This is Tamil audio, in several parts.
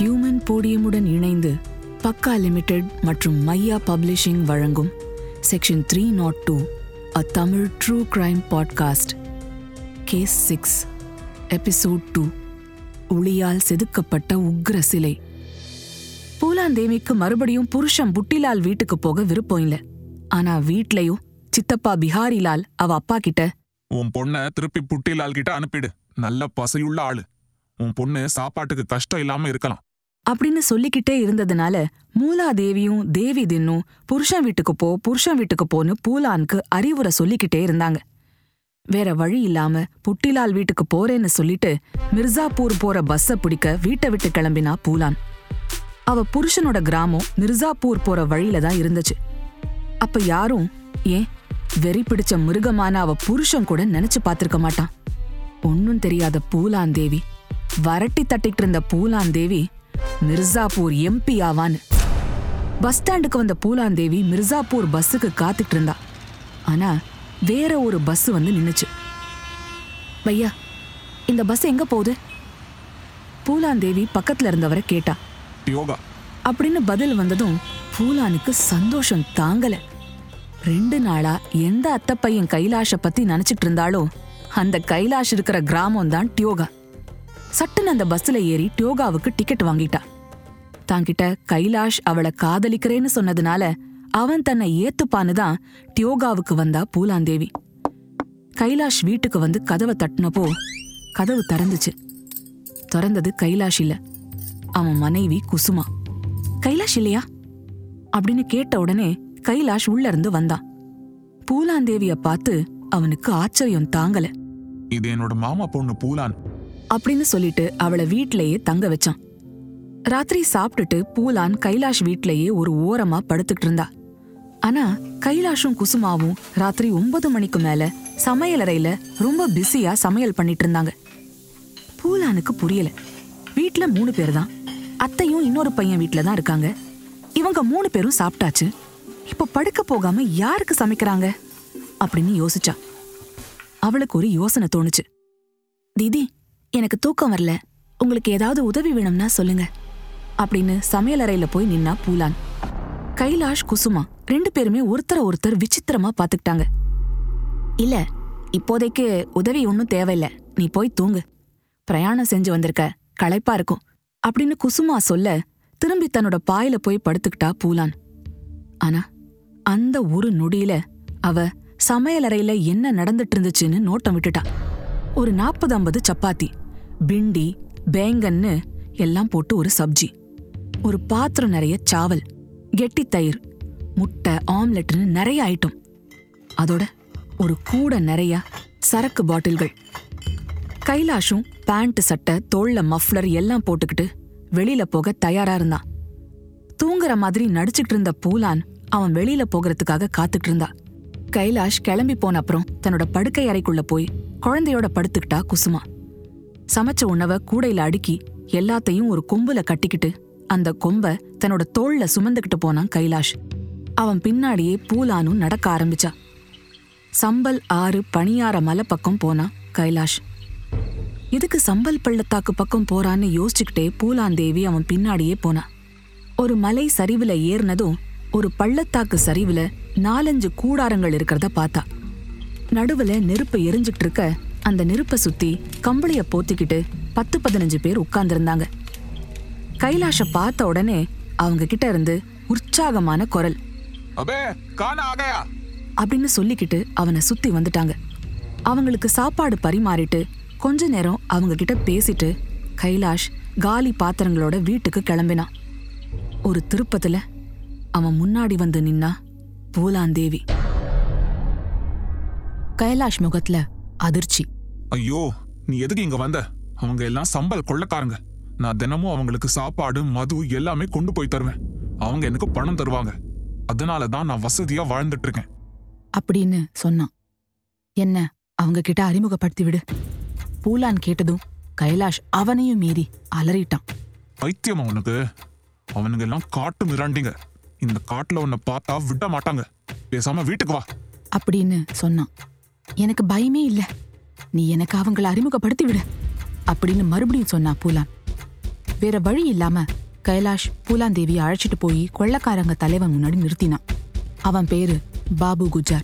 ஹியூமன் போடியமுடன் இணைந்து பக்கா லிமிடெட் மற்றும் மையா பப்ளிஷிங் வழங்கும் section three not two a Tamil true crime podcast. Case six episode two ஒளியால் செதுக்கப்பட்ட உக்ர சிலை. பூலாந்தேவிக்கு மறுபடியும் புருஷன் புட்டிலால் வீட்டுக்கு போக விருப்பம் இல்ல. ஆனா வீட்லயும் சித்தப்பா பிஹாரிலால் அவ அப்பா கிட்ட உன் பொண்ண திருப்பி புட்டிலால் கிட்ட அனுப்பிடு. நல்ல பசையுள்ள ஆளு. உன் பொண்ணு சாப்பாட்டுக்கு கஷ்டம் இல்லாம இருக்கலாம். அப்படின்னு சொல்லிக்கிட்டே இருந்ததுனால மூலாதேவியும் தேவி தின்னும் புருஷன் வீட்டுக்கு போ புருஷன் வீட்டுக்கு போன்னு பூலானுக்கு அறிவுரை சொல்லிக்கிட்டே இருந்தாங்க. வேற வழி இல்லாம புட்டிலால் வீட்டுக்கு போறேன்னு சொல்லிட்டு மிர்சாப்பூர் போற பஸ்ஸ பிடிக்க வீட்டை விட்டு கிளம்பினா பூலான். அவ புருஷனோட கிராமம் மிர்சாப்பூர் போற வழியில தான் இருந்துச்சு. அப்ப யாரும் ஏன் வெறி பிடிச்ச மிருகமான அவ புருஷன் கூட நினைச்சு பார்த்திருக்க மாட்டான். ஒன்னும் தெரியாத பூலாந்தேவி வரட்டி தட்டிட்டு இருந்த பூலான் தேவி மிர்சாப்பூர் எம்பி ஆவான்னு பஸ் ஸ்டாண்டுக்கு வந்த பூலாந்தேவி மிர்சாப்பூர் பஸ்ஸுக்கு காத்துட்டு இருந்தா. ஆனா வேற ஒரு பஸ் வந்து நின்னுச்சு. பையா இந்த பஸ் எங்க போகுது? பூலாந்தேவி பக்கத்துல இருந்தவரை கேட்டா. யோகா. அப்படின்னு பதில் வந்ததும் பூலானுக்கு சந்தோஷம் தாங்கல. ரெண்டு நாளா எந்த அத்தை பையன் கைலாஷ பத்தி நினைச்சிட்டு இருந்தாலோ அந்த கைலாஷ் இருக்கிற கிராமம் தான் டியோகா சட்டுன்னு அந்த பஸ்ல ஏறி டியோகாவுக்கு டிக்கெட் வாங்கிட்டா. தாங்கிட்ட கைலாஷ் அவளை காதலிக்கிறேன்னு சொன்னதுனால அவன் தன்னை ஏத்துப்பான்னு தான் டியோகாவுக்கு வந்தா பூலாந்தேவி. கைலாஷ் வீட்டுக்கு வந்து கதவை தட்டினப்போ கதவு திறந்துச்சு. திறந்தது கைலாஷ் இல்ல. அவன் மனைவி குசுமா. கைலாஷ் இல்லையா? அப்படின்னு கேட்ட உடனே கைலாஷ் உள்ள இருந்து வந்தான் பூலாந்தேவிய பார்த்து அவனுக்கு ஆச்சரியம் தாங்கல. இது என்னோட மாமா பொண்ணு பூலான். அப்படின்னு சொல்லிட்டு அவளை வீட்டிலேயே தங்க வச்சான். ராத்திரி சாப்பிட்டுட்டு பூலான் கைலாஷ் வீட்டிலேயே ஒரு ஓரமா படுத்துக்கிட்டு இருந்தா. ஆனா கைலாஷும் குசுமாவும் ராத்திரி ஒன்பது மணிக்கு மேல சமையலறையில ரொம்ப பிஸியா சமையல் பண்ணிட்டு இருந்தாங்க. பூலானுக்கு புரியல. வீட்டுல மூணு பேர் தான் அத்தையும் இன்னொரு பையன் வீட்ல தான் இருக்காங்க. இவங்க மூணு பேரும் சாப்பிட்டாச்சு. இப்ப படுக்க போகாம யாருக்கு சமைக்கிறாங்க? அப்படின்னு யோசிச்சா. அவளுக்கு ஒரு யோசனை தோணுச்சு. தீதி எனக்கு தூக்கம் வரல. உங்களுக்கு ஏதாவது உதவி வேணும்னா சொல்லுங்க. அப்படின்னு சமையலறையில போய் நின்னா பூலான். கைலாஷ் குசுமா ரெண்டு பேருமே ஒருத்தர ஒருத்தர் விசித்திரமா பாத்துக்கிட்டாங்க. இல்ல இப்போதைக்கு உதவி ஒன்னும் தேவையில்ல. நீ போய் தூங்கு. பிரயாணம் செஞ்சு வந்திருக்க. களைப்பா இருக்கும். அப்படின்னு குசுமா சொல்ல திரும்பி தன்னோட பாயில போய் படுத்துக்கிட்டா பூலான். ஆனா அந்த ஒரு நொடியில அவ சமையலறையில என்ன நடந்துட்டு இருந்துச்சுன்னு நோட்டம் விட்டுட்டா. ஒரு நாற்பது ஐம்பது சப்பாத்தி. பிண்டி பேங்கன்னு எல்லாம் போட்டு ஒரு சப்ஜி. ஒரு பாத்திரம் நிறைய சாவல் கெட்டி தயிர் முட்டை ஆம்லெட்னு நிறைய ஐட்டம். அதோட ஒரு கூட நிறைய சரக்கு பாட்டில்கள். கைலாஷும் பேண்ட் சட்டை தோல்ல மஃப்ளர் எல்லாம் போட்டுக்கிட்டு வெளியில போக தயாரா இருந்தான். தூங்குற மாதிரி நடிச்சுக்கிட்டு இருந்த பூலான் அவன் வெளியில போகிறதுக்காக காத்துட்டு இருந்தா. கைலாஷ் கிளம்பி போன அப்புறம் தன்னோட படுக்கை அறைக்குள்ள போய் குழந்தையோட படுத்துக்கிட்டா குசுமா. சமைச்ச உணவை கூடையில அடுக்கி எல்லாத்தையும் ஒரு கொம்புல கட்டிக்கிட்டு அந்த கொம்ப தன்னோட தோள்ல சுமந்துக்கிட்டு போனான் கைலாஷ். அவன் பின்னாடியே பூலானும் நடக்க ஆரம்பிச்சா. சம்பல் ஆறு பணியார மலை பக்கம் போனான் கைலாஷ். எதுக்கு சம்பல் பள்ளத்தாக்கு பக்கம் போறான்னு யோசிச்சுக்கிட்டே பூலாந்தேவி அவன் பின்னாடியே போனா. ஒரு மலை சரிவில் ஏறினதும் ஒரு பள்ளத்தாக்கு சரிவில் நாலஞ்சு கூடாரங்கள் இருக்கிறத பார்த்தா. நடுவில் நெருப்பு எரிஞ்சுக்கிட்டு இருக்க அந்த நெருப்பை சுத்தி கம்பளிய போத்திக்கிட்டு பத்து பதினஞ்சு பேர் உட்கார்ந்திருந்தாங்க. கைலாஷ பார்த்த உடனே அவங்க கிட்ட இருந்து உற்சாகமான குரல். அப்படின்னு சொல்லிக்கிட்டு அவனை சுத்தி வந்துட்டாங்க. அவங்களுக்கு சாப்பாடு பரிமாறிட்டு கொஞ்ச நேரம் அவங்க கிட்ட பேசிட்டு கைலாஷ் காலி பாத்திரங்களோட வீட்டுக்கு கிளம்பினான். ஒரு திருப்பத்துல அவன் முன்னாடி வந்து நின்னா பூலாந்தேவி கைலாஷ் முகத்துல அதிர்ச்சி. ஐயோ நீ எதுக்கு இங்க வந்த? அவங்க எல்லாம் சம்பல் கொள்ளக்காரங்க. நான் தினமும் அவங்களுக்கு சாப்பாடு மது எல்லாமே கொண்டு போய் தருவேன். அவங்க எனக்கு பணம் தருவாங்க. அதனால தான் நான் வசதியா வாழ்ந்துட்டு இருக்கேன் அப்படின்னு சொன்னான். என்ன அவங்க கிட்ட அறிமுகப்படுத்தி விடு. பூலான் கேட்டதும் கைலாஷ் அவனையும் மீறி அலறிட்டான். பைத்தியம் அவனுக்கு அவனுங்க எல்லாம் காட்டு மிராண்டிங்க. இந்த காட்டுல உன்னை பார்த்தா விட மாட்டாங்க. பேசாம வீட்டுக்கு வா. அப்படின்னு சொன்னான். எனக்கு பயமே இல்ல. நீ எனக்கு அவங்கள அறிமுகப்படுத்தி விடு. அப்படின்னு மறுபடியும் சொன்னா பூலான். வேற வழி இல்லாம கைலாஷ் பூலாந்தேவியை அழைச்சிட்டு போய் கொள்ளக்காரங்க தலைவன் முன்னாடி நிறுத்தினான். அவன் பேரு பாபு குஜார்.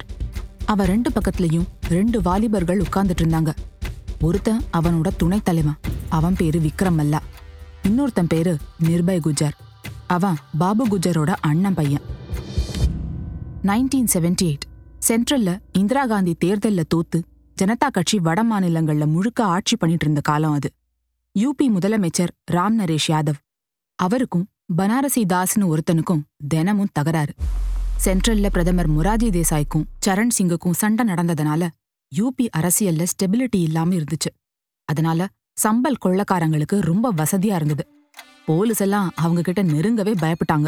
அவன் ரெண்டு பக்கத்துலயும் ரெண்டு வாலிபர்கள் உட்கார்ந்துட்டு இருந்தாங்க. ஒருத்தன் அவனோட துணைத் தலைவன் அவன் பேரு விக்ரம் மல்லா இன்னொருத்தன் பேரு நிர்பய் குஜார். அவன் பாபு குஜரோட அண்ணன் பையன். Nineteen seventy eight. சென்ட்ரல்ல Indira Gandhi தேர்தல்ல தோத்து ஜனதா கட்சி வட மாநிலங்கள்ல முழுக்க ஆட்சி பண்ணிட்டு இருந்த காலம் அது. யூபி முதலமைச்சர் ராம் நரேஷ் யாதவ். அவருக்கும் பனாரசி தாஸ்னு ஒருத்தனுக்கும் தினமும் தகராறு. சென்ட்ரல்ல பிரதமர் முராஜி தேசாய்க்கும் சரண் சிங்குக்கும் சண்டை நடந்ததுனால யூபி அரசியல்ல ஸ்டெபிலிட்டி இல்லாம இருந்துச்சு. அதனால சம்பல் கொள்ளக்காரங்களுக்கு ரொம்ப வசதியா இருந்தது. போலீஸ் எல்லாம் அவங்க கிட்ட நெருங்கவே பயப்பட்டாங்க.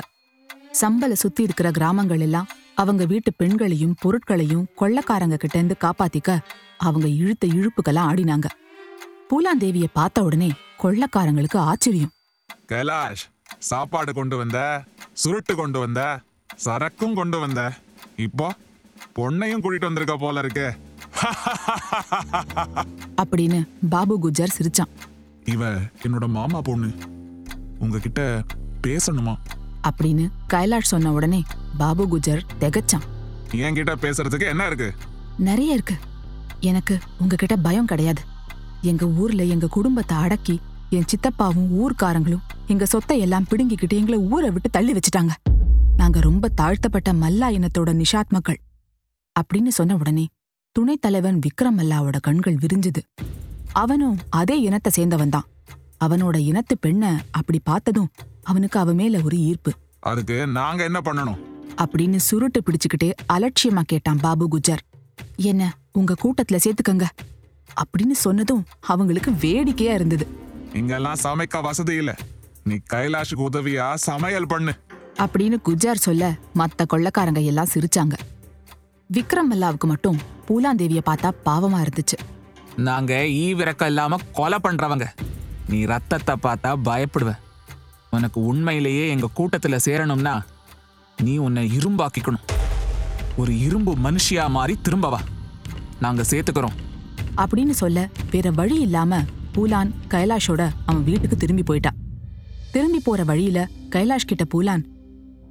சம்பல சுத்தி இருக்கிற கிராமங்கள் எல்லாம் அவங்க வீட்டு பெண்களையும் பொருட்களையும் கொள்ளக்காரங்க கிட்ட இருந்து காப்பாத்திக்க அவங்க இழுத்த இழுப்புக்கெல்லாம் ஆடினாங்க. பூலாந்தேவிய பார்த்த உடனே கொள்ளக்காரங்களுக்கு ஆச்சரியம். கைலாஷ் சாப்பாடு கொண்டு வந்த சுருட்டு கொண்டு வந்த சரக்கும் கொண்டு வந்த. இப்போ பொண்ணையும் கூட்டிட்டு வந்திருக்க போல இருக்கு. அப்படின்னு பாபு குஜர் சிரிச்சான். இவ என்னோட மாமா பொண்ணு. உங்ககிட்ட பேசணுமா? அப்படின்னு கைலாஷ் சொன்ன உடனே பாபு குஜர் திகச்சான். என்கிட்ட பேசுறதுக்கு என்ன இருக்கு? நிறைய இருக்கு. எனக்கு உங்ககிட்ட பயம் கிடையாது. எங்க ஊர்ல எங்க குடும்பத்தை அடக்கி என் சித்தப்பாவும் ஊர்க்காரங்களும் எங்க சொத்தை எல்லாம் பிடுங்கிக்கிட்டு எங்களை ஊரை விட்டு தள்ளி வச்சுட்டாங்க. நாங்க ரொம்ப தாழ்த்தப்பட்ட மல்லா இனத்தோட நிஷாத் மக்கள். அப்படின்னு சொன்ன உடனே துணைத் தலைவன் விக்ரம் மல்லாவோட கண்கள் விரிஞ்சுது. அவனும் அதே இனத்தை சேர்ந்தவன் தான். அவனோட இனத்து பெண்ண அப்படி பார்த்ததும் அவனுக்கு அவ மேல ஒரு ஈர்ப்பு. அதுக்கு நாங்க என்ன பண்ணணும்? அப்படின்னு சுருட்டு பிடிச்சுக்கிட்டே அலட்சியமா கேட்டான் பாபு குஜர். என்ன உங்க கூட்டத்துல சேர்த்துக்கங்க. அப்படின்னு சொன்னதும் அவங்களுக்கு வேடிக்கையா இருந்தது. இங்கெல்லாம் சமைக்க வசதி இல்ல. நீ கைலாஷுக்கு உதவியா சமையல் பண்ணு. அப்படின்னு குஜார் சொல்ல மத்த கொள்ளக்காரங்க எல்லாம் சிரிச்சாங்க. விக்ரம் மல்லாவுக்கு மட்டும் பூலாந்தேவிய பார்த்தா பாவமா இருந்துச்சு. நாங்க ஈவிரக்கம் இல்லாம கொலை பண்றவங்க. நீ ரத்தத்தை பார்த்தா பயப்படுவ. உனக்கு உண்மையிலேயே எங்க கூட்டத்துல சேரணும்னா நீ உன்னை இரும்பாக்கிக்கணும். ஒரு இரும்பு மனுஷியா மாறி திரும்ப வா நாங்க சேர்த்துக்கிறோம் அப்படின்னு சொல்ல வேற வழி இல்லாம பூலான் கைலாஷோட அவன் வீட்டுக்கு திரும்பி போயிட்டான் திரும்பி போற வழியில கைலாஷ் கிட்ட பூலான்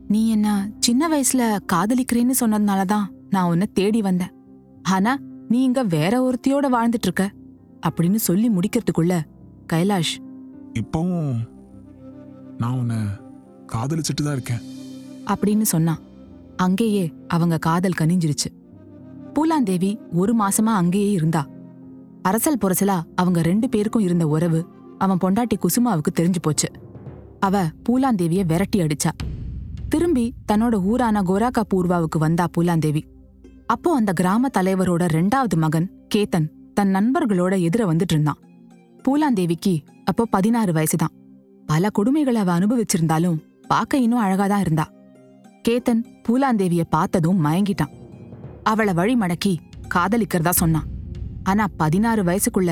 நீ என்ன சின்ன வயசுல காதலிக்கிறேன்னு சொன்னதுனால தான் நான் உன்னை தேடி வந்தேன். ஆனா நீ இங்க வேற ஒருத்தியோட வாழ்ந்துட்டு இருக்க அப்படின்னு சொல்லி முடிக்கிறதுக்குள்ள கைலாஷ் இப்பவும் நான் உன்னை காதலிச்சிட்டு தான் இருக்கேன். அப்படின்னு சொன்னான் அங்கேயே அவங்க காதல் கனிஞ்சிருச்சு. பூலாந்தேவி ஒரு மாசமா அங்கேயே இருந்தா. அரசல் புரசலா அவங்க ரெண்டு பேருக்கும் இருந்த உறவு அவன் பொண்டாட்டி குசுமாவுக்கு தெரிஞ்சு போச்சு. அவ பூலாந்தேவிய விரட்டி அடிச்சா. திரும்பி தன்னோட ஊரான கோராக்கா பூர்வாவுக்கு வந்தா பூலாந்தேவி. அப்போ அந்த கிராம தலைவரோட ரெண்டாவது மகன் கேத்தன் தன் நண்பர்களோட எதிர வந்துட்டு இருந்தான். பூலாந்தேவிக்கு அப்போ பதினாறு வயசுதான். பல கொடுமைகளை அவ அனுபவிச்சிருந்தாலும் பார்க்க இன்னும் அழகாதான் இருந்தா. கேத்தன் பூலாந்தேவிய பார்த்ததும் மயங்கிட்டான். அவள வழி மடக்கி காதலிக்கிறதா சொன்னான். ஆனா பதினாறு வயசுக்குள்ள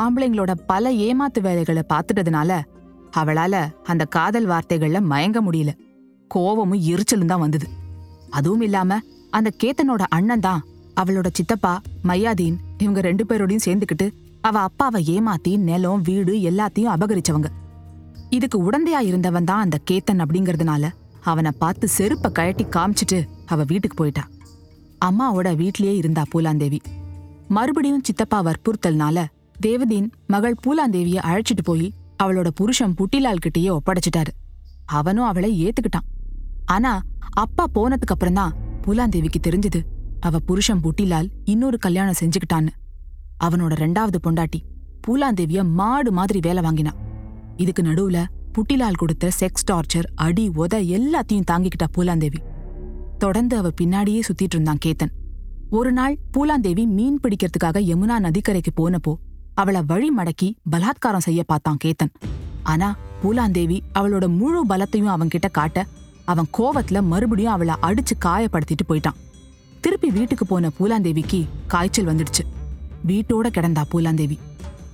ஆம்பளைங்களோட பல ஏமாத்து வேலைகளை பார்த்துட்டதுனால அவளால அந்த காதல் வார்த்தைகள்ல மயங்க முடியல. கோவமும் எரிச்சலும் தான் வந்தது. அதுவும் இல்லாம அந்த கேத்தனோட அண்ணன் தான் அவளோட சித்தப்பா மையாதீன் இவங்க ரெண்டு பேரோடையும் சேர்ந்துக்கிட்டு அவ அப்பாவை ஏமாத்தி நிலம் வீடு எல்லாத்தையும் அபகரிச்சவங்க. இதுக்கு உடந்தையா இருந்தவன் தான் அந்த கேத்தன் அப்படிங்கறதுனால அவனை பார்த்து செருப்ப கழட்டி காமிச்சிட்டு அவ வீட்டுக்கு போயிட்டா. அம்மாவோட வீட்லயே இருந்தா பூலாந்தேவி. மறுபடியும் சித்தப்பா வற்புறுத்தல்னால தேவதீன் மகள் பூலாந்தேவிய அழைச்சிட்டு போய் அவளோட புருஷன் புட்டிலால் கிட்டயே ஒப்படைச்சிட்டாரு. அவனும் அவளை ஏத்துக்கிட்டான். ஆனா அப்பா போனதுக்கு அப்புறம்தான் பூலாந்தேவிக்கு தெரிஞ்சது அவ புருஷன் புட்டிலால் இன்னொரு கல்யாணம் செஞ்சுக்கிட்டான்னு. அவனோட ரெண்டாவது பொண்டாட்டி பூலாந்தேவிய மாடு மாதிரி வேலை வாங்கினான் இதுக்கு நடுவுல புட்டிலால் கொடுத்த செக்ஸ் டார்ச்சர் அடி உத எல்லாத்தையும் தாங்கிக்கிட்டா பூலாந்தேவி. தொடர்ந்து அவ பின்னாடியே சுத்திட்டு இருந்தான் கேத்தன். ஒரு நாள் பூலாந்தேவி மீன் பிடிக்கிறதுக்காக யமுனா நதிக்கரைக்கு போனப்போ அவளை வழி மடக்கி பலாத்காரம் செய்ய பார்த்தான் கேத்தன். ஆனா பூலாந்தேவி அவளோட முழு பலத்தையும் அவன்கிட்ட காட்ட அவன் கோவத்துல மறுபடியும் அவளை அடிச்சு காயப்படுத்திட்டு போயிட்டான். திருப்பி வீட்டுக்கு போன பூலாந்தேவிக்கு காய்ச்சல் வந்துடுச்சு. வீட்டோட கிடந்தா பூலாந்தேவி.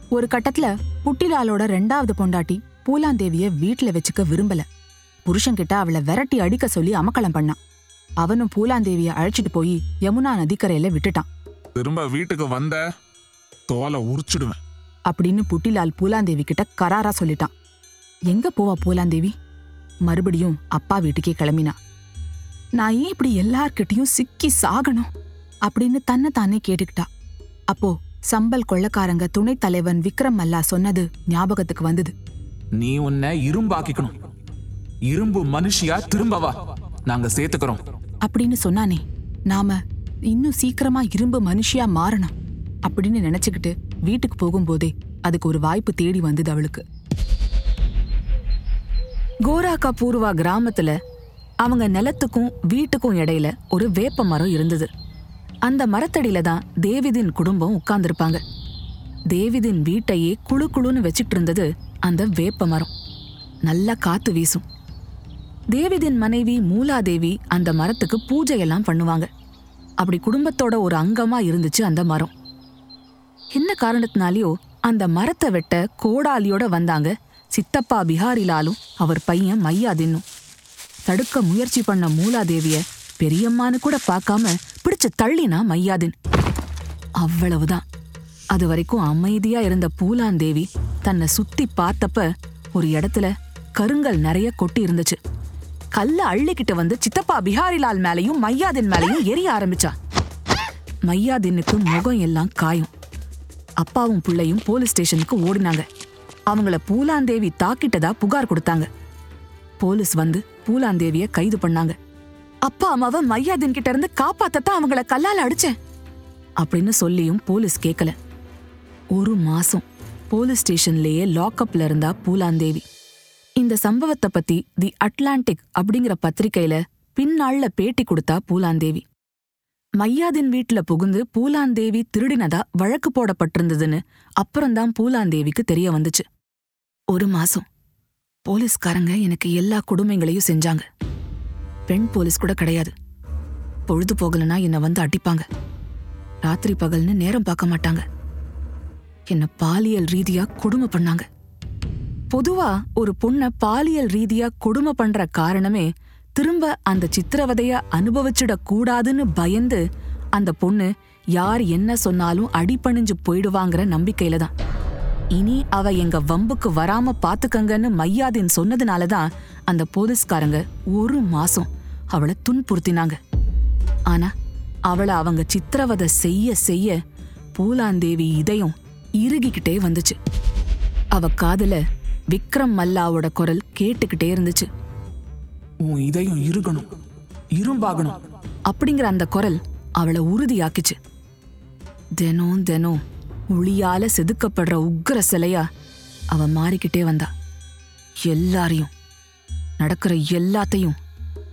ஒரு கட்டத்துல புட்டிலாலோட ரெண்டாவது பொண்டாட்டி பூலாந்தேவிய வீட்ல வச்சுக்க விரும்பல. புருஷன்கிட்ட அவளை விரட்டி அடிக்க சொல்லி அமக்கலம் பண்ணான் அவனும் பூலாந்தேவிய அழைச்சிட்டு போய் யமுனா நதிக்கரையில விட்டுட்டான். திரும்ப வீட்டுக்கு வந்த தோலை உரிச்சிடுவேன். அப்படின்னு புட்டிலால் பூலாந்தேவி கிட்ட கராரா சொல்லிட்டான். எங்க போவா பூலாந்தேவி? மறுபடியும் அப்பா வீட்டுக்கே கிளம்பினா. நான் ஏன் இப்படி எல்லார்கிட்டயும் சிக்கி சாகணும்? அப்படின்னு தன்னை தானே கேட்டுக்கிட்டா. அப்போ சம்பல் கொள்ளக்காரங்க துணைத் தலைவன் விக்ரம் மல்லா சொன்னது ஞாபகத்துக்கு வந்தது. நீ உன்னை இரும்பாக்கிக்கணும். இரும்பு மனுஷியா திரும்ப வா நாங்க சேர்த்துக்கிறோம். அப்படின்னு சொன்னானே. நாம இன்னும் சீக்கிரமா இரும்பு மனுஷியா மாறணும் அப்படின்னு நினைச்சுக்கிட்டு வீட்டுக்கு போகும்போதே அதுக்கு ஒரு வாய்ப்பு தேடி வந்தது அவளுக்கு. கோராக்கா பூர்வா கிராமத்துல அவங்க நிலத்துக்கும் வீட்டுக்கும் இடையில ஒரு வேப்ப மரம் இருந்தது. அந்த மரத்தடியில தான் தேவிதின் குடும்பம் உட்கார்ந்திருப்பாங்க. தேவிதின் வீட்டையே குளு குழுன்னு வச்சிட்டு இருந்தது அந்த வேப்ப மரம். நல்லா காத்து வீசும். தேவிதின் மனைவி மூலாதேவி அந்த மரத்துக்கு பூஜையெல்லாம் பண்ணுவாங்க. அப்படி குடும்பத்தோட ஒரு அங்கமா இருந்துச்சு அந்த மரம். என்ன காரணத்தினாலேயோ அந்த மரத்தை வெட்ட கோடாலியோட வந்தாங்க சித்தப்பா பிஹாரிலாலும் அவர் பையன் மையாதின்னும் தடுக்க முயற்சி பண்ண மூலாதேவிய பெரியம்மான்னு கூட பார்க்காம பிடிச்சு தள்ளினா மையாதின் அவ்வளவுதான். அது வரைக்கும் அமைதியா இருந்த பூலாந்தேவி தன்னை சுத்தி பார்த்தப்ப ஒரு இடத்துல கருங்கல் நிறைய கொட்டி இருந்துச்சு. கல்ல அள்ளிக்கிட்டு வந்து சித்தப்பா பிஹாரிலால் மேலையும் மையாதின் மேலையும் எரிய ஆரம்பிச்சா. மையாதினுக்கு முகம் எல்லாம் காயும். அப்பாவும் பிள்ளையும் போலீஸ் ஸ்டேஷனுக்கு ஓடினாங்க. அவங்கள பூலாந்தேவி தாக்கிட்டதா புகார் கொடுத்தாங்க. போலீஸ் வந்து பூலாந்தேவிய கைது பண்ணாங்க. அப்பா அம்மாவை மையாதின் கிட்ட இருந்து காப்பாத்தத்தான் அவங்கள கல்லால அடிச்சேன். அப்படின்னு சொல்லியும் போலீஸ் கேட்கல ஒரு மாசம் போலீஸ் ஸ்டேஷன்லயே லாக்அப்ல இருந்தா பூலாந்தேவி. இந்த சம்பவத்தை பத்தி தி அட்லாண்டிக் அப்படிங்கிற பத்திரிகையில பின்னாள்ல பேட்டி கொடுத்தா பூலாந்தேவி. மையாதின் வீட்ல புகுந்து பூலாந்தேவி திருடினதா வழக்கு போடப்பட்டிருந்ததுன்னு அப்புறம்தான் பூலாந்தேவிக்கு தெரிய வந்துச்சு. ஒரு மாசம் போலீஸ்காரங்க எனக்கு எல்லா கொடுமைங்களையும் செஞ்சாங்க. பெண் போலீஸ் கூட கிடையாது. பொழுது போகலனா என்னை வந்து அடிப்பாங்க. ராத்திரி பகல்னு நேரம் பார்க்க மாட்டாங்க. என்ன பாலியல் ரீதியா கொடுமை பண்ணாங்க. பொதுவா ஒரு பொண்ண பாலியல் ரீதியா கொடுமை பண்ற காரணமே திரும்ப அந்த சித்திரவதைய அனுபவிச்சிடக் கூடாதுன்னு பயந்து அந்த பொண்ணு யார் என்ன சொன்னாலும் அடிபணிஞ்சு போயிடுவாங்கிற நம்பிக்கையில தான். இனி அவ எங்க வம்புக்கு வராம பாத்துக்கங்கன்னு மையாதின் சொன்னதுனால தான் அந்த போலீஸ்காரங்க ஒரு மாசம் அவளை துன்புறுத்தினாங்க. ஆனா அவளை அவங்க சித்திரவதை செய்ய செய்ய பூலாந்தேவி இதயம் இறுகிக்கிட்டே வந்துச்சு. அவ காதுல விக்ரம் மல்லாவோட குரல் கேட்டுக்கிட்டே இருந்துச்சு. உன் இதயம் இருகணும் இரும்பாகணும். அப்படிங்கிற அந்த குரல் அவளை உறுதியாக்கிச்சு. தினம் தினம் ஒளியால செதுக்கப்படுற உக்கிர சிலையா அவ மாறிக்கிட்டே வந்தா. எல்லாரையும் நடக்கிற எல்லாத்தையும்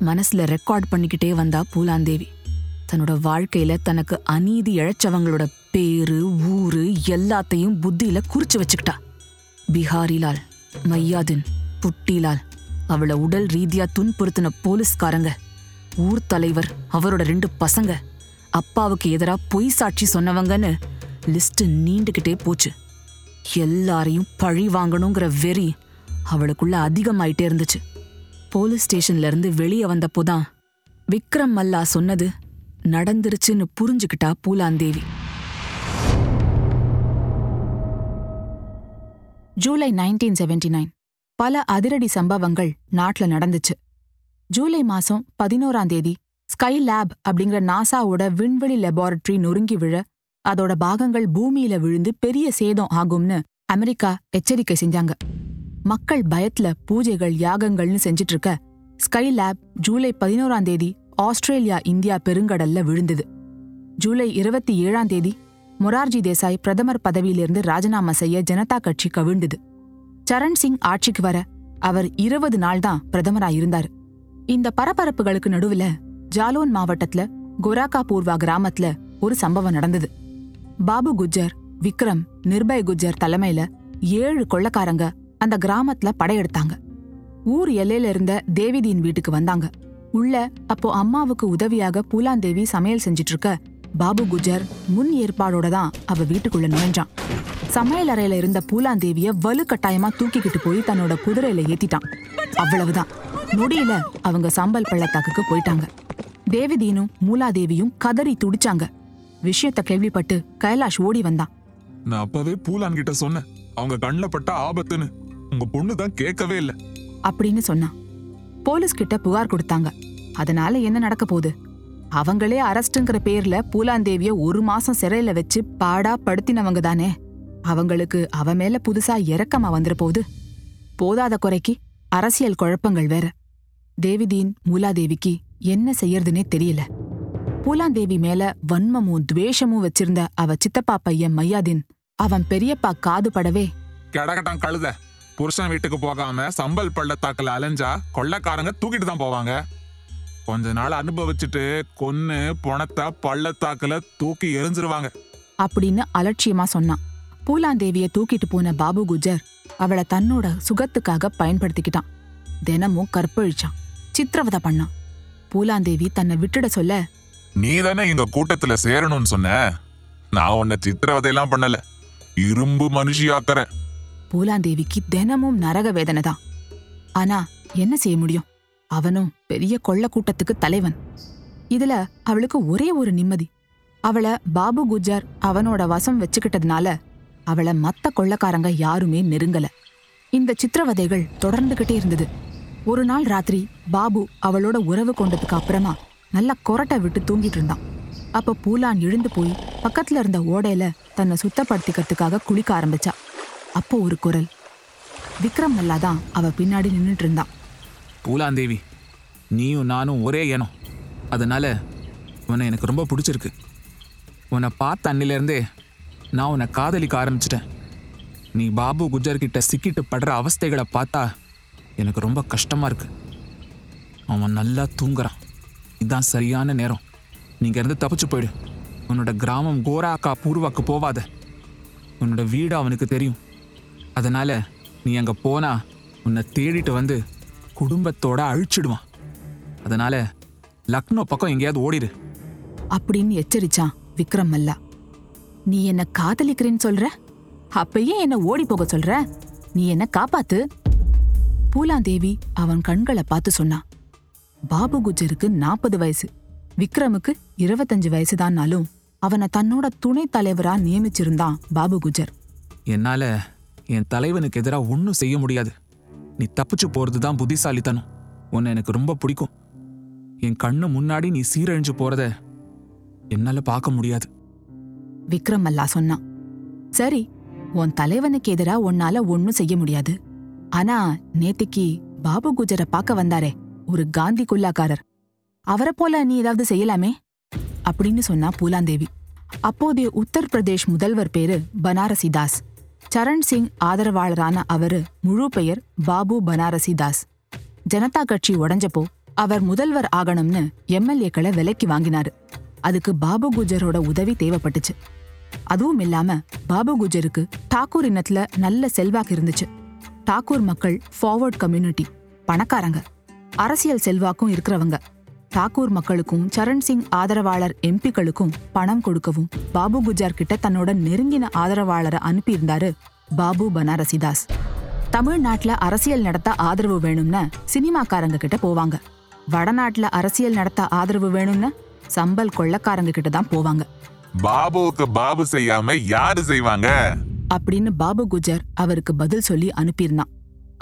மனசுல ரெக்கார்ட் பண்ணிக்கிட்டே வந்தா பூலாந்தேவி. தன்னோட வாழ்க்கையில தனக்கு அநீதி இழைச்சவங்களோட பேரு ஊரு எல்லாத்தையும் புத்தியில குறிச்சு வச்சுக்கிட்டா. பிஹாரிலால் மையாதின் புட்டிலால் அவளை உடல் ரீதியா துன்புறுத்தின போலீஸ்காரங்க ஊர் தலைவர் அவரோட ரெண்டு பசங்க அப்பாவுக்கு எதிரா பொய் சாட்சி சொன்னவங்கன்னு லிஸ்ட் நீண்டுகிட்டே போச்சு. எல்லாரையும் பழி வாங்கணுங்கிற வெறி அவளுக்குள்ள அதிகமாயிட்டே இருந்துச்சு. போலீஸ் ஸ்டேஷன்ல இருந்து வெளியே வந்தப்போதான் விக்ரம் மல்லா சொன்னது நடந்துருச்சுன்னு புரிஞ்சுக்கிட்டா Phoolan Devi. July nineteen seventy nine பல அதிரடி சம்பவங்கள் நாட்டுல நடந்துச்சு. ஜூலை மாசம் பதினோராம் தேதி ஸ்கை லேப் அப்படிங்கிற நாசாவோட விண்வெளி லெபார்டரி நொறுங்கி விழ அதோட பாகங்கள் பூமியில விழுந்து பெரிய சேதம் ஆகும்னு அமெரிக்கா எச்சரிக்கை செஞ்சாங்க. மக்கள் பயத்துல பூஜைகள் யாகங்கள்னு செஞ்சிட்டு இருக்க ஸ்கை லேப் ஜூலை பதினோராம் தேதி ஆஸ்திரேலியா இந்தியா பெருங்கடல்ல விழுந்தது. ஜூலை இருபத்தி ஏழாம் தேதி மொரார்ஜி தேசாய் பிரதமர் பதவியிலிருந்து ராஜினாமா செய்ய ஜனதா கட்சி கவிழ்ந்தது. சரண் சிங் ஆட்சிக்கு வர அவர் இருபது நாள் தான் பிரதமரா இருந்தாரு இந்த பரபரப்புகளுக்கு நடுவுல ஜாலோன் மாவட்டத்துல கொராக்கா பூர்வா கிராமத்துல ஒரு சம்பவம் நடந்தது. பாபு குஜ்ஜர் விக்ரம் நிர்பய் குஜ்ஜர் தலைமையில ஏழு கொள்ளக்காரங்க அந்த கிராமத்துல படையெடுத்தாங்க. ஊர் எல்லையில இருந்த தேவிதியின் வீட்டுக்கு வந்தாங்க. உள்ள அப்போ அம்மாவுக்கு உதவியாக பூலாந்தேவி சமையல் செஞ்சிட்டு இருக்க பாபு குஜர் முன் ஏற்பாடோட தான் அவ வீட்டுக்குள்ள நுழைஞ்சான். சமையல் அறையில இருந்த பூலாந்தேவிய வலுக்கட்டாயமா தூக்கிக்கிட்டு போய் தன்னோட குதிரையில ஏத்திட்டான். அவ்வளவுதான். நொடியில அவங்க சாம்பல் பள்ளத்தாக்குக்கு போயிட்டாங்க. தேவிதீனும் மூலாதேவியும் கதறி துடிச்சாங்க. விஷயத்த கேள்விப்பட்டு கைலாஷ் ஓடி வந்தான். நான் அப்பவே பூலான் கிட்ட சொன்னேன். அவங்க கண்ணில் பட்டா ஆபத்துன்னு. உங்க பொண்ணு தான் கேட்கவே இல்ல. அப்படின்னு சொன்னான். போலீஸ் கிட்ட புகார் கொடுத்தாங்க. அதனால என்ன நடக்க போகுது? அவங்களே அரஸ்ட்ங்கிற பேர்ல பூலாந்தேவிய ஒரு மாசம் சிறையில வச்சு பாடா படுத்தினவங்க தானே. அவங்களுக்கு அவ மேல புதுசா இறக்கமா வந்துற போகுது. போதாத குறைக்கு அரசியல் குழப்பங்கள் வேற. தேவிதீன் மூலாதேவிக்கு என்ன செய்யறதுனே தெரியல. பூலாந்தேவி மேல வன்மமும் துவேஷமும் வச்சிருந்த அவ சித்தப்பா பையன் மையாதீன் அவன் பெரியப்பா காது படவே கழுத. புருஷன் வீட்டுக்கு போகாம சம்பல் பள்ளத்தாக்குல அலைஞ்சா கொள்ளைக்காரங்க தூக்கிட்டு தான் போவாங்க. கொஞ்ச நாள் அனுபவிச்சுட்டு கொன்னு பணத்தை பள்ளத்தாக்குல தூக்கி எரிஞ்சிருவாங்க. அப்படின்னு அலட்சியமா சொன்னான். பூலாந்தேவிய தூக்கிட்டு போன பாபு குஜர் அவளை தன்னோட சுகத்துக்காக பயன்படுத்திக்கிட்டான். தினமும் கற்பழிச்சான். சித்திரவதை பண்ணான். பூலாந்தேவி தன்னை விட்டுட சொல்ல நீ தானே எங்க கூட்டத்துல சேரணும்னு சொன்ன? நான் உன்னை சித்திரவதையெல்லாம் பண்ணல. இரும்பு மனுஷியாக்குறேன். பூலாந்தேவிக்கு தினமும் நரக வேதனை தான். ஆனா என்ன செய்ய முடியும்? அவனும் பெரிய கொள்ள கூட்டத்துக்கு தலைவன். இதுல அவளுக்கு ஒரே ஒரு நிம்மதி. அவளை பாபு குஜர் அவனோட வசம் வச்சுக்கிட்டதுனால அவளை மத்த கொள்ளக்காரங்க யாருமே நெருங்கல. இந்த சித்திரவதைகள் தொடர்ந்துகிட்டே இருந்தது. ஒரு நாள் ராத்திரி பாபு அவளோட உறவு கொண்டதுக்கு அப்புறமா நல்லா கொரட்டை விட்டு தூங்கிட்டு இருந்தான். அப்ப பூலான் எழுந்து போய் பக்கத்துல இருந்த ஓடையில தன்னை சுத்தப்படுத்திக்கிறதுக்காக குளிக்க ஆரம்பிச்சா. அப்போ ஒரு குரல். விக்ரம் நல்லா தான் அவ பின்னாடி நின்றுட்டு இருந்தான். பூலாந்தேவி நீயும் நானும் ஒரே இனம். அதனால உன்னை எனக்கு ரொம்ப பிடிச்சிருக்கு. உன்னை பார்த்த அன்னிலேருந்தே நான் உன்னை காதலிக்க ஆரம்பிச்சிட்டேன். நீ பாபு குஜர் கிட்ட சிக்கிட்டு படுற அவஸ்தைகளை பார்த்தா எனக்கு ரொம்ப கஷ்டமா இருக்கு. அவன் நல்லா தூங்குறான். இதுதான் சரியான நேரம். நீங்க இருந்து தப்பிச்சு போயிடு. உன்னோட கிராமம் கோராக்கா பூர்வாக்கு போவாத. உன்னோட வீடு அவனுக்கு தெரியும். அதனால நீ அங்க போனா உன்னை தேடிட்டு வந்து குடும்பத்தோட அழிச்சிடுவான். அதனால லக்னோ பக்கம் எங்கேயாவது ஓடிடு அப்படின்னு எச்சரிச்சான் விக்ரம் மல்லா நீ என்ன காதலிக்கிறேன்னு சொல்ற? அப்பயே என்ன ஓடி போக சொல்ற? நீ என்ன காப்பாத்து. பூலாந்தேவி அவன் கண்களை பார்த்து சொன்னான் பாபு குஜருக்கு நாற்பது வயசு. விக்ரமுக்கு இருபத்தஞ்சு வயசுதான்னாலும் அவனை தன்னோட துணைத் தலைவரா நியமிச்சிருந்தான் பாபு குஜர். என்னால என் தலைவனுக்கு எதிராக ஒன்றும் செய்ய முடியாது. நீ தப்பிச்சு போறது தான் புத்திசாலித்தனம். உன்னை எனக்கு ரொம்ப பிடிக்கும். என் கண்ணு முன்னாடி நீ சீரழிஞ்சு போறத என்னால பார்க்க முடியாது. விக்ரம் அல்லா சொன்னான். சரி உன் தலைவனுக்கு எதிரா உன்னால ஒன்னும் செய்ய முடியாது. ஆனா நேத்திக்கு பாபு குஜரை பார்க்க வந்தாரே ஒரு காந்தி குல்லாக்காரர் அவரை போல நீ ஏதாவது செய்யலாமே? அப்படின்னு சொன்னா பூலாந்தேவி. அப்போதைய உத்தரப்பிரதேஷ் முதல்வர் பேரு பனாரசி தாஸ் சரண் சிங் ஆதரவாளரான அவரு முழு பெயர் பாபு பனாரசி தாஸ் ஜனதா கட்சி உடைஞ்சப்போ அவர் முதல்வர் ஆகணும்னு எம்எல்ஏக்களை விலைக்கு வாங்கினாரு. அதுக்கு பாபு குஜரோட உதவி தேவைப்பட்டுச்சு. அதுவும் இல்லாம பாபு குஜருக்கு டாக்கூர் இனத்துல நல்ல செல்வாக்கு இருந்துச்சு. டாக்கூர் மக்கள் ஃபார்வர்ட் கம்யூனிட்டி பணக்காரங்க. அரசியல் செல்வாக்கும் இருக்கிறவங்க. டாக்கூர் மக்களுக்கும் சரண் சிங் ஆதரவாளர் எம்பிக்களுக்கும் பணம் கொடுக்கவும் பாபு குஜார் கிட்ட தன்னோட நெருங்கின ஆதரவாளரை அனுப்பியிருந்தாரு பாபு பனாரசிதாஸ். தமிழ்நாட்டுல அரசியல் நடத்த ஆதரவு வேணும்னு சினிமாக்காரங்க கிட்ட போவாங்க. வடநாட்டுல அரசியல் நடத்த ஆதரவு வேணும்னு சம்பல் கொள்ளக்காரங்க கிட்ட தான் போவாங்க. பாபுவுக்கு பாபு செய்யாம யாரு செய்வாங்க? அப்படின்னு பாபு குஜர் அவருக்கு பதில் சொல்லி அனுப்பியிருந்தான்.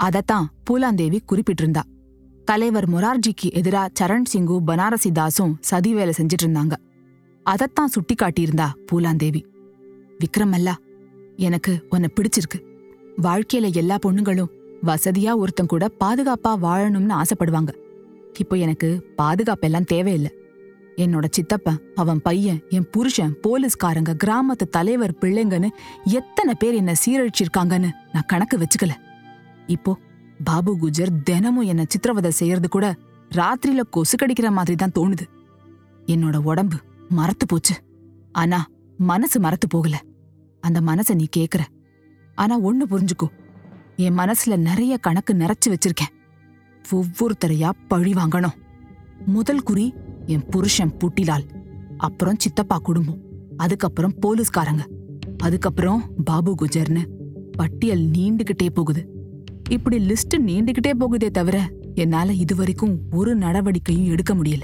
அதத்தான் பூலாந்தேவி குறிப்பிட்டிருந்தா. தலைவர் மொரார்ஜிக்கு எதிரா சரண் சிங்கும் பனாரசி தாஸும் சதி வேலை செஞ்சிட்டு இருந்தாங்க அதத்தான் சுட்டி காட்டியிருந்தா பூலாந்தேவி விக்ரமல்லா எனக்கு உன்னை பிடிச்சிருக்கு. வாழ்க்கையில எல்லா பொண்ணுங்களும் வசதியா ஒருத்தன் கூட பாதுகாப்பா வாழணும்னு ஆசைப்படுவாங்க. இப்போ எனக்கு பாதுகாப்பெல்லாம் தேவையில்லை. என்னோட சித்தப்பன் அவன் பையன் என் புருஷன் போலீஸ்காரங்க கிராமத்து தலைவர் பிள்ளைங்கன்னு எத்தனை பேர் என்ன சீரழிச்சிருக்காங்கன்னு நான் கணக்கு வச்சுக்கல. இப்போ பாபு குஜர் தினமும் என்ன சித்திரவதை செய்யறது கூட ராத்திரியில கொசு கடிக்கிற மாதிரி தான் தோணுது. என்னோட உடம்பு மரத்து போச்சு. ஆனா மனசு மரத்து போகல. அந்த மனசை நீ கேக்குற. ஆனா ஒண்ணு புரிஞ்சுக்கோ. என் மனசுல நிறைய கணக்கு நிறைச்சு வச்சிருக்கேன். ஒவ்வொருத்தரையா பழி வாங்கணும். முதல் குறி என் புருஷன் புட்டிலால். அப்புறம் சித்தப்பா குடும்பம். அதுக்கப்புறம் போலீஸ்காரங்க. அதுக்கப்புறம் பாபு குஜர்னு. பட்டியல் நீண்டுகிட்டே போகுது. இப்படி லிஸ்ட் நீண்டுகிட்டே போகுதே தவிர என்னால இதுவரைக்கும் ஒரு நடவடிக்கையும் எடுக்க முடியல.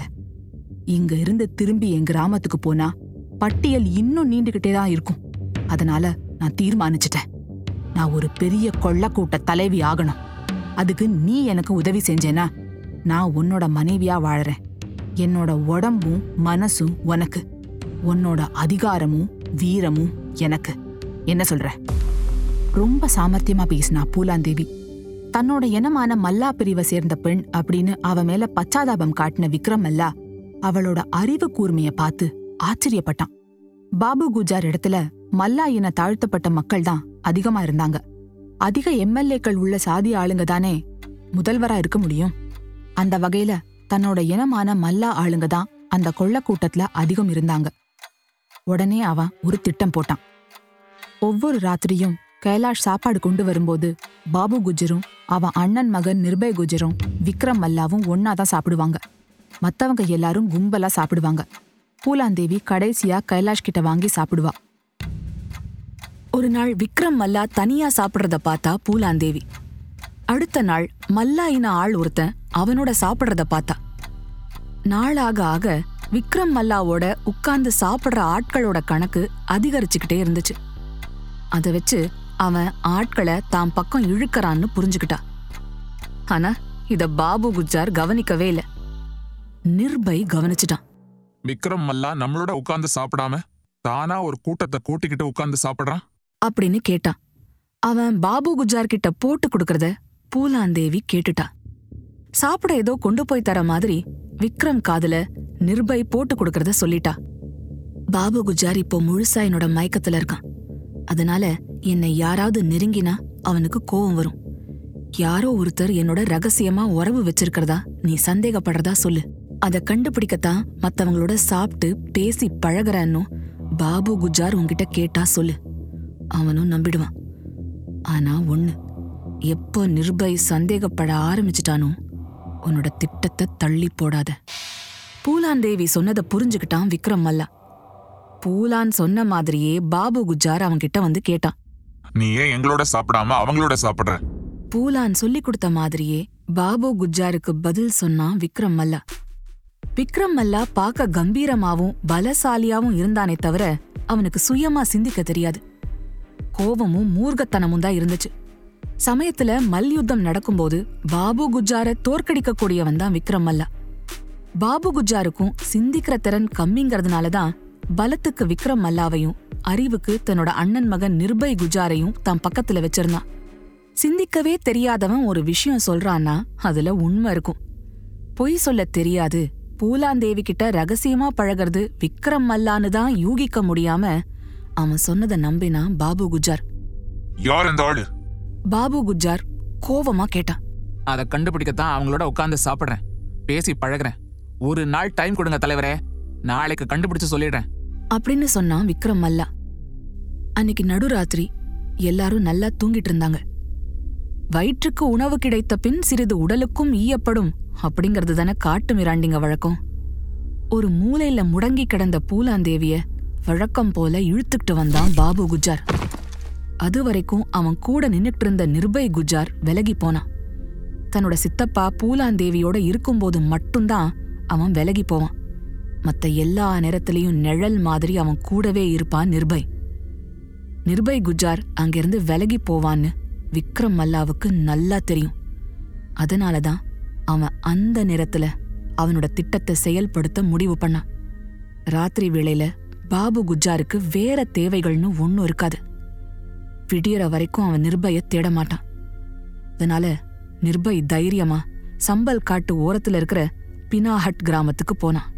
இங்க இருந்து திரும்பி என் கிராமத்துக்கு போனா பட்டியல் இன்னும் நீண்டுகிட்டே தான் இருக்கும். அதனால நான் தீர்மானிச்சிட்டேன். நான் ஒரு பெரிய கொள்ளக்கூட்ட தலைவி ஆகணும். அதுக்கு நீ எனக்கு உதவி செஞ்சேனா நான் உன்னோட மனைவியா வாழறேன். என்னோட உடம்பும் மனசும் உனக்கு. உன்னோட அதிகாரமும் வீரமும் எனக்கு. என்ன சொல்ற? ரொம்ப சாமர்த்தியமா பேசினா பூலாந்தேவி தன்னோட இனமான மல்லா பிரிவை சேர்ந்த பெண் அப்படின்னு அவ மேல பச்சாதாபம் காட்டின விக்ரம் மல்லா அவளோட அறிவு கூர்மைய பார்த்து ஆச்சரியப்பட்டான். பாபு குஜார் இடத்துல மல்லா இன தாழ்த்தப்பட்ட மக்கள் தான் அதிகமா இருந்தாங்க. அதிக எம்எல்ஏக்கள் உள்ள சாதி ஆளுங்க தானே முதல்வரா இருக்க முடியும். அந்த வகையில தன்னோட இனமான மல்லா ஆளுங்க தான் அந்த கொள்ள கூட்டத்துல அதிகம் இருந்தாங்க. உடனே அவன் ஒரு திட்டம் போட்டான். ஒவ்வொரு ராத்திரியும் கைலாஷ் சாப்பாடு கொண்டு வரும்போது பாபு குஜரும் அவன் அண்ணன் மகன் நிர்பய் குஜரும் விக்ரம் மல்லாவும் ஒன்னாதான் சாப்பிடுவாங்க. மத்தவங்க எல்லாரும் கும்பலா சாப்பிடுவாங்க. பூலாந்தேவி கடைசியா கைலாஷ் கிட்ட வாங்கி சாப்பிடுவா. ஒரு நாள் விக்ரம் மல்லா தனியா சாப்பிடுறத பார்த்தா பூலாந்தேவி அடுத்த நாள் மல்லா இன ஆள் ஒருத்தன் அவனோட சாப்பிடுறத பார்த்தா. நாளாக ஆக விக்ரம் மல்லாவோட உட்கார்ந்து சாப்பிடுற ஆட்களோட கணக்கு அதிகரிச்சுக்கிட்டே இருந்துச்சு. அதை வச்சு அவன் ஆட்களை தான் பக்கம் இழுக்கறான்னு புரிஞ்சுக்கிட்டா. ஆனா இத பாபு குஜார் கவனிக்கவே இல்ல. நிர்பய் கவனிச்சுட்டான். விக்ரம் மல்லா நம்மளோட உட்கார்ந்து சாப்பிடாம தானா ஒரு கூட்டத்தை கூட்டிக்கிட்டு உட்கார்ந்து சாப்பிடுறான்? அப்படின்னு கேட்டான். அவன் பாபு குஜார் கிட்ட போட்டு கொடுக்கறத பூலாந்தேவி கேட்டுட்டா. சாப்பிட ஏதோ கொண்டு போய் தர மாதிரி விக்ரம் காதுல நிர்பய் போட்டு கொடுக்கறத சொல்லிட்டா. பாபு குஜார் இப்போ முழுசா என்னோட மயக்கத்துல இருக்கான். அதனால என்னை யாராவது நெருங்கினா அவனுக்கு கோவம் வரும். யாரோ ஒருத்தர் என்னோட ரகசியமா உறவு வச்சிருக்கிறதா நீ சந்தேகப்படுறதா சொல்லு. அத கண்டுபிடிக்கத்தான் மத்தவங்களோட சாப்பிட்டு பேசி பழகுறன்னு பாபு குஜார் உன்கிட்ட கேட்டா சொல்லு. அவனும் நம்பிடுவான். ஆனா ஒண்ணு எப்போ நிர்பய் சந்தேகப்பட ஆரம்பிச்சிட்டானோ உன்னோட திட்டத்தை தள்ளி போடாத. பூலான் தேவி சொன்னதை புரிஞ்சுக்கிட்டான் விக்ரம் மல்லா. பூலான் சொன்ன மாதிரியே பாபு குஜார் அவன்கிட்ட வந்து கேட்டான். நீ ஏன் எங்களோட சாப்பிடாம அவங்களோட சாப்பிடுற. பூலான் சொல்லி கொடுத்த மாதிரியே பாபு குஜ்ஜாருக்கு பதில் சொன்னான் விக்ரம் மல்லா. விக்ரம் மல்லா பார்க்க கம்பீரமாவும் பலசாலியாவும் இருந்தானே தவிர அவனுக்கு சுயமா சிந்திக்க தெரியாது. கோபமும் மூர்க்கத்தனமும் தான் இருந்துச்சு. சமயத்துல மல்யுத்தம் நடக்கும்போது பாபு குஜ்ஜார தோற்கடிக்க கூடியவன் தான் விக்ரம் மல்லா. பாபு குஜ்ஜாருக்கும் சிந்திக்கிற திறன் கம்மிங்கிறதுனால தான் பலத்துக்கு விக்ரம் மல்லாவையும் அறிவுக்கு தன்னோட அண்ணன் மகன் நிர்பய் குஜாரையும் தன் பக்கத்துல வச்சிருந்தான். சிந்திக்கவே தெரியாதவன் ஒரு விஷயம் சொல்றான்னா அதுல உண்மை இருக்கும். பொய் சொல்ல தெரியாது பூலாந்தேவி கிட்ட ரகசியமா பழகிறது விக்ரம் மல்லான்னு தான் யூகிக்க முடியாம அவன் சொன்னதை நம்பினான் பாபு குஜார். யார் இந்த ஆளு? பாபு குஜார் கோவமா கேட்டான். அதை கண்டுபிடிக்கத்தான் அவங்களோட உட்கார்ந்து சாப்பிடுறேன். பேசி பழகுறேன். ஒரு நாள் டைம் கொடுங்க தலைவரே. நாளைக்கு கண்டுபிடிச்சு சொல்லிடுறேன். அப்படின்னு சொன்னான் விக்ரம் மல்லா அன்னைக்கு நடுராத்திரி எல்லாரும் நல்லா தூங்கிட்டு இருந்தாங்க. வயிற்றுக்கு உணவு கிடைத்த பின் சிறிது உடலுக்கும் ஈயப்படும் அப்படிங்கிறது தானே காட்டு மிராண்டிங்க வழக்கம். ஒரு மூலையில முடங்கி கிடந்த பூலாந்தேவிய வழக்கம் போல இழுத்துக்கிட்டு வந்தான் பாபு குஜார். அது வரைக்கும் அவன் கூட நின்னுட்டு இருந்த நிர்பய் குஜார் விலகி போனான். தன்னோட சித்தப்பா பூலாந்தேவியோட இருக்கும்போது மட்டும்தான் அவன் விலகி போவான். மத்த எல்லா நேரத்திலையும் நிழல் மாதிரி அவன் கூடவே இருப்பான் நிர்பய். நிர்பய் குஜார் அங்கிருந்து விலகி போவான்னு விக்ரம் மல்லாவுக்கு நல்லா தெரியும். அதனால தான் அவன் அந்த நேரத்துல அவனோட திட்டத்தை செயல்படுத்த முடிவு பண்ணான். ராத்திரி வேளையில பாபு குஜாருக்கு வேற தேவைகள்னு ஒன்றும் இருக்காது. விடியற வரைக்கும் அவன் நிர்பய தேட மாட்டான். அதனால நிர்பய் தைரியமா சம்பல் காட்டு ஓரத்துல இருக்கிற பினாஹட் கிராமத்துக்கு போனான்.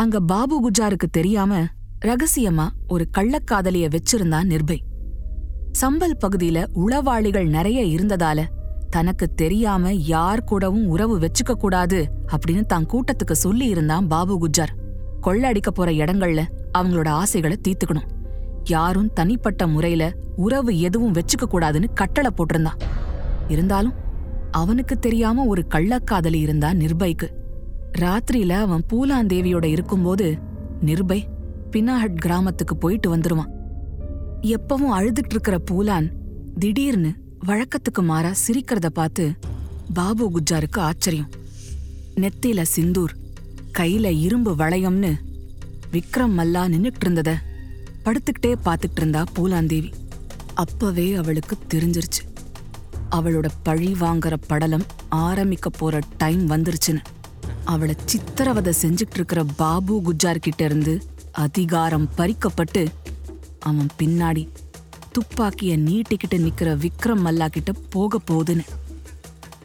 அங்க பாபு குஜாருக்கு தெரியாம ரகசியமா ஒரு கள்ளக்காதலிய வச்சிருந்தான் நிர்பை. சம்பல் பகுதியில உளவாளிகள் நிறைய இருந்ததால தனக்கு தெரியாம யார் கூடவும் உறவு வச்சுக்க கூடாது அப்படின்னு தான் கூட்டத்துக்கு சொல்லி இருந்தான் பாபு குஜார். கொள்ளடிக்க போற இடங்கள்ல அவங்களோட ஆசைகளை தீர்த்துக்கணும். யாரும் தனிப்பட்ட முறையில உறவு எதுவும் வச்சுக்க கூடாதுன்னு கட்டளை போட்டிருந்தான். இருந்தாலும் அவனுக்கு தெரியாம ஒரு கள்ளக்காதலி இருந்தா நிர்பய்க்கு ராத்திரியில அவன் பூலாந்தேவியோட இருக்கும்போது நிர்பை பினாஹட் கிராமத்துக்கு போயிட்டு வந்துருவான். எப்பவும் அழுதுட்டு இருக்கிற பூலான் திடீர்னு வழக்கத்துக்கு மாறா சிரிக்கிறத பார்த்து பாபு குஜாருக்கு ஆச்சரியம். நெத்தில சிந்தூர் கையில இரும்பு வளையம்னு விக்ரம் மல்லா நின்னுட்டு இருந்தத படுத்துக்கிட்டே பார்த்துட்டு இருந்தா பூலாந்தேவி. அப்பவே அவளுக்கு தெரிஞ்சிருச்சு. அவளோட பழி வாங்குற படலம் ஆரம்பிக்க போற டைம் வந்துருச்சுன்னு. அவளை சித்திரவதை செஞ்சுட்டு இருக்கிற பாபு குஜார் கிட்ட இருந்து அதிகாரம் பறிக்கப்பட்டு அவன் பின்னாடி துப்பாக்கிய நீட்டிக்கிட்டு நிக்கிற விக்ரம் மல்லா கிட்ட போக போகுதுன்னு.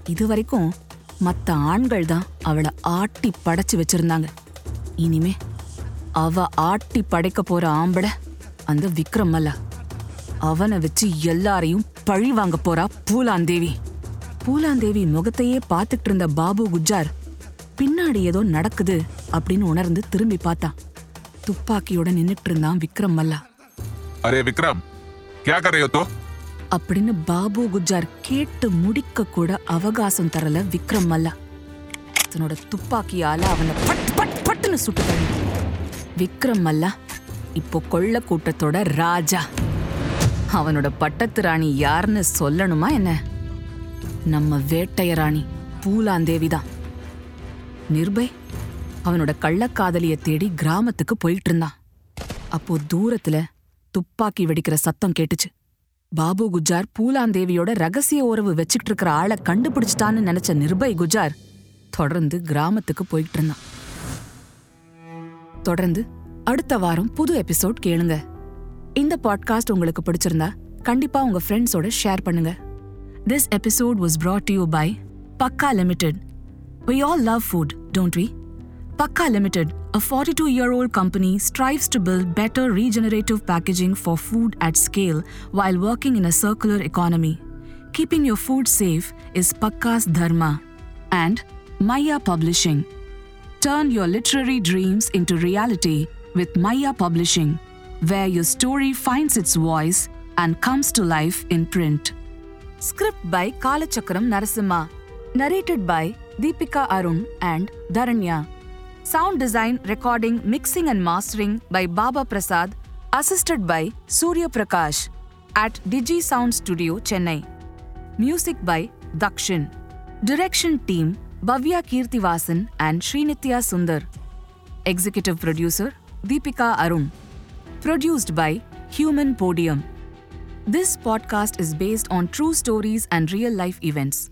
இது வரைக்கும் மற்ற ஆண்கள் தான் அவளை ஆட்டி படைச்சு வச்சிருந்தாங்க. இனிமே அவ ஆட்டி படைக்க போற ஆம்பளை அந்த விக்ரம் மல்லா அவனை வச்சு எல்லாரையும் பழி வாங்க போறா பூலாந்தேவி பூலாந்தேவி முகத்தையே பார்த்துட்டு இருந்த பாபு குஜார் பின்னாடி ஏதோ நடக்குது அப்படின்னு உணர்ந்து திரும்பி பார்த்தான் துப்பாக்கியோட நின்னுட்டு இருந்தான் விக்ரம் மல்லா அரே விக்ரம் क्या कर रहे हो तो அப்படின்னு பாபு குஜார் கேட்டு முடிக்க கூட அவகாசம் தரல விக்ரம் மல்லா தன்னோட துப்பாக்கியால அவனை பட் பட் பட்டுன்னு சுட்டு தள்ளி விக்ரம் மல்லா இப்போ கொள்ள கூட்டத்தோட ராஜா அவனோட பட்டத்து ராணி யாருன்னு சொல்லணுமா என்ன நம்ம வேட்டைய ராணி பூலாந்தேவி தான் நிர்பய் அவனோட கள்ளக்காதலிய தேடி கிராமத்துக்கு போயிட்டு இருந்தான் அப்போ தூரத்துல துப்பாக்கி வெடிக்கிற சத்தம் கேட்டுச்சு. பாபு குஜார் பூலாந்தேவியோட ரகசிய உறவு வச்சுக்கிட்டு இருக்கிற ஆளை கண்டுபிடிச்சிட்டான்னு நினைச்ச நிர்பய் குஜார் தொடர்ந்து கிராமத்துக்கு போயிட்டு இருந்தான் தொடர்ந்து அடுத்த வாரம் புது எபிசோட் கேளுங்க. இந்த பாட்காஸ்ட் உங்களுக்கு பிடிச்சிருந்தா கண்டிப்பா உங்க ஃப்ரெண்ட்ஸோட ஷேர் பண்ணுங்க. This episode was brought you by Pakka limited We all love food, don't we? Pakka Limited, a 42 year old company, strives to build better regenerative packaging for food at scale while working in a circular economy. Keeping your food safe is Pakka's Dharma. And Maya Publishing. Turn your literary dreams into reality with Maya Publishing, where your story finds its voice and comes to life in print. Script by Kalachakram Narasimha. Narrated by Deepika Arun and Dharanya. Sound design, recording, mixing, and mastering by Baba Prasad, assisted by Surya Prakash at Digi Sound Studio, Chennai. Music by Dakshin. Direction team Bhavya Kirtivasan and Srinitya Sundar. Executive producer Deepika Arun. Produced by Human Podium. This podcast is based on true stories and real life events.